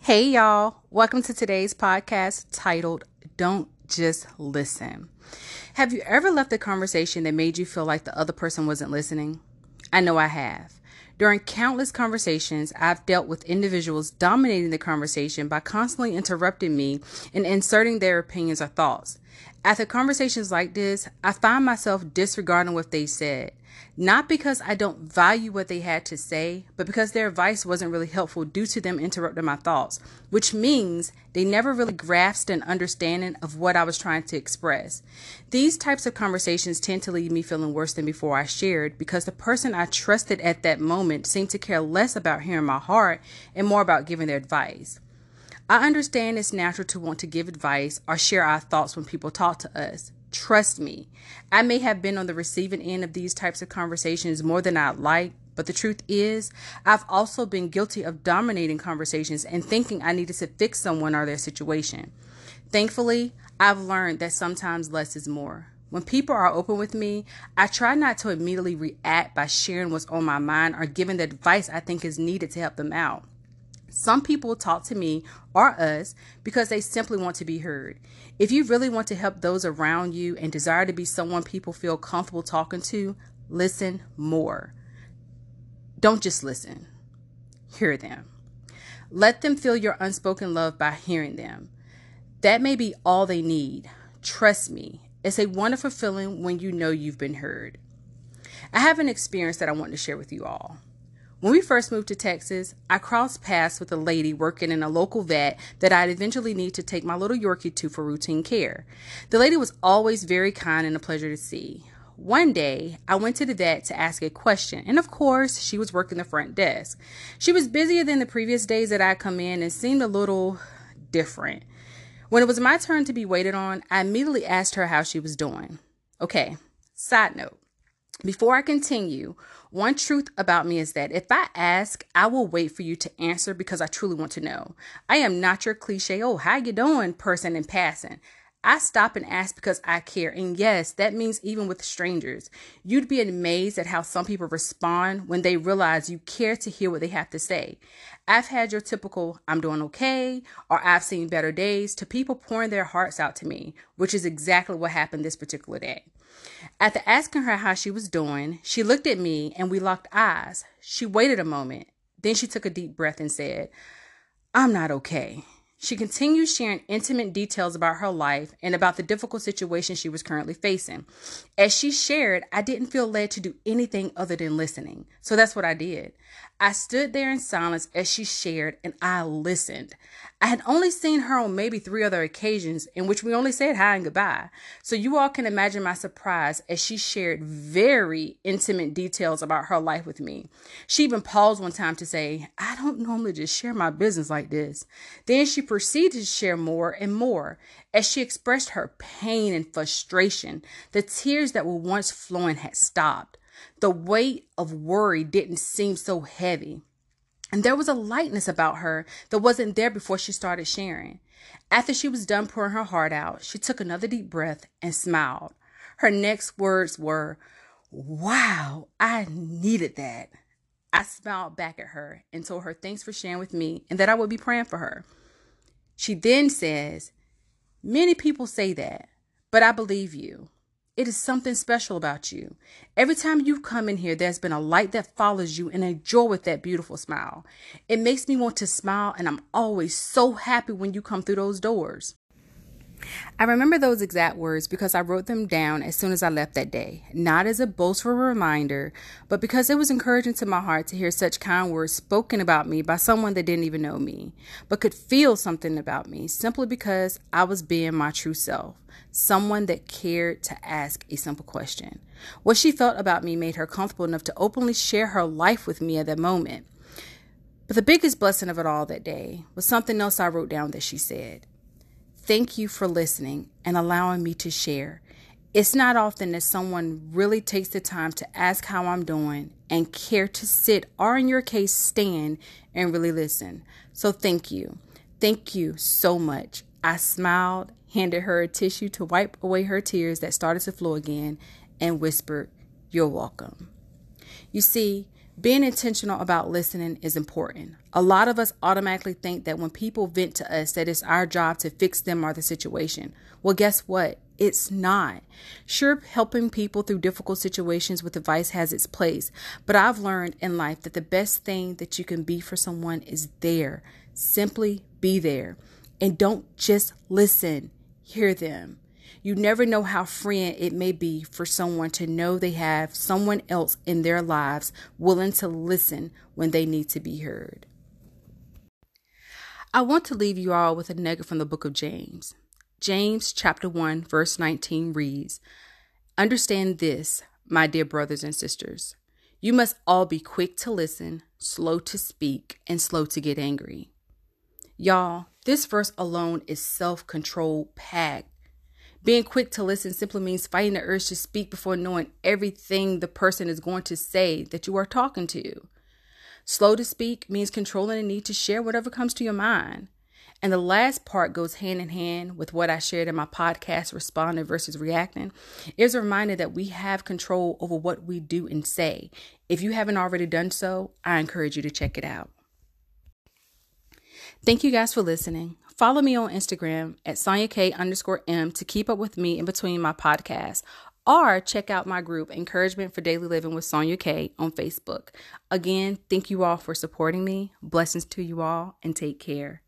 Hey, y'all. Welcome to today's podcast titled Don't Just Listen. Have you ever left a conversation that made you feel like the other person wasn't listening? I know I have. During countless conversations, I've dealt with individuals dominating the conversation by constantly interrupting me and inserting their opinions or thoughts. After conversations like this, I find myself disregarding what they said. Not because I don't value what they had to say, but because their advice wasn't really helpful due to them interrupting my thoughts, which means they never really grasped an understanding of what I was trying to express. These types of conversations tend to leave me feeling worse than before I shared because the person I trusted at that moment seemed to care less about hearing my heart and more about giving their advice. I understand it's natural to want to give advice or share our thoughts when people talk to us. Trust me, I may have been on the receiving end of these types of conversations more than I'd like, but the truth is, I've also been guilty of dominating conversations and thinking I needed to fix someone or their situation. Thankfully, I've learned that sometimes less is more. When people are open with me, I try not to immediately react by sharing what's on my mind or giving the advice I think is needed to help them out. Some people talk to me or us because they simply want to be heard. If you really want to help those around you and desire to be someone people feel comfortable talking to, listen more. Don't just listen, hear them. Let them feel your unspoken love by hearing them. That may be all they need. Trust me, it's a wonderful feeling when you know you've been heard. I have an experience that I want to share with you all. When we first moved to Texas, I crossed paths with a lady working in a local vet that I'd eventually need to take my little Yorkie to for routine care. The lady was always very kind and a pleasure to see. One day, I went to the vet to ask a question, and of course, she was working the front desk. She was busier than the previous days that I'd come in and seemed a little different. When it was my turn to be waited on, I immediately asked her how she was doing. Okay, side note. Before I continue, one truth about me is that if I ask, I will wait for you to answer because I truly want to know. I am not your cliche, oh, how you doing person in passing. I stop and ask because I care. And yes, that means even with strangers. You'd be amazed at how some people respond when they realize you care to hear what they have to say. I've had your typical, I'm doing okay, or I've seen better days, to people pouring their hearts out to me, which is exactly what happened this particular day. After asking her how she was doing, she looked at me and we locked eyes. She waited a moment. Then she took a deep breath and said, I'm not okay. She continued sharing intimate details about her life and about the difficult situation she was currently facing. As she shared, I didn't feel led to do anything other than listening. So that's what I did. I stood there in silence as she shared and I listened. I had only seen her on maybe three other occasions in which we only said hi and goodbye. So you all can imagine my surprise as she shared very intimate details about her life with me. She even paused one time to say, I don't normally just share my business like this. Then she proceeded to share more and more as she expressed her pain and frustration. The tears that were once flowing had stopped. The weight of worry didn't seem so heavy. And there was a lightness about her that wasn't there before she started sharing. After she was done pouring her heart out, she took another deep breath and smiled. Her next words were, Wow, I needed that. I smiled back at her and told her thanks for sharing with me and that I would be praying for her. She then says, Many people say that, but I believe you. It is something special about you. Every time you come in here, there's been a light that follows you and a joy with that beautiful smile. It makes me want to smile, and I'm always so happy when you come through those doors. I remember those exact words because I wrote them down as soon as I left that day, not as a boastful reminder, but because it was encouraging to my heart to hear such kind words spoken about me by someone that didn't even know me, but could feel something about me simply because I was being my true self, someone that cared to ask a simple question. What she felt about me made her comfortable enough to openly share her life with me at that moment. But the biggest blessing of it all that day was something else I wrote down that she said. Thank you for listening and allowing me to share. It's not often that someone really takes the time to ask how I'm doing and care to sit or, in your case, stand and really listen. So, thank you. Thank you so much. I smiled, handed her a tissue to wipe away her tears that started to flow again, and whispered, You're welcome. You see, Being intentional about listening is important. A lot of us automatically think that when people vent to us that it's our job to fix them or the situation. Well, guess what? It's not. Sure, helping people through difficult situations with advice has its place, but I've learned in life that the best thing that you can be for someone is there. Simply be there. And don't just listen, hear them. You never know how freeing it may be for someone to know they have someone else in their lives willing to listen when they need to be heard. I want to leave you all with a nugget from the book of James. James chapter 1 verse 19 reads, Understand this, my dear brothers and sisters. You must all be quick to listen, slow to speak, and slow to get angry. Y'all, this verse alone is self control packed. Being quick to listen simply means fighting the urge to speak before knowing everything the person is going to say that you are talking to. Slow to speak means controlling the need to share whatever comes to your mind. And the last part goes hand in hand with what I shared in my podcast, Responding versus Reacting. Is a reminder that we have control over what we do and say. If you haven't already done so, I encourage you to check it out. Thank you guys for listening. Follow me on Instagram at Sonya K underscore M to keep up with me in between my podcasts. Or check out my group, Encouragement for Daily Living with Sonya K, on Facebook. Again, thank you all for supporting me. Blessings to you all and take care.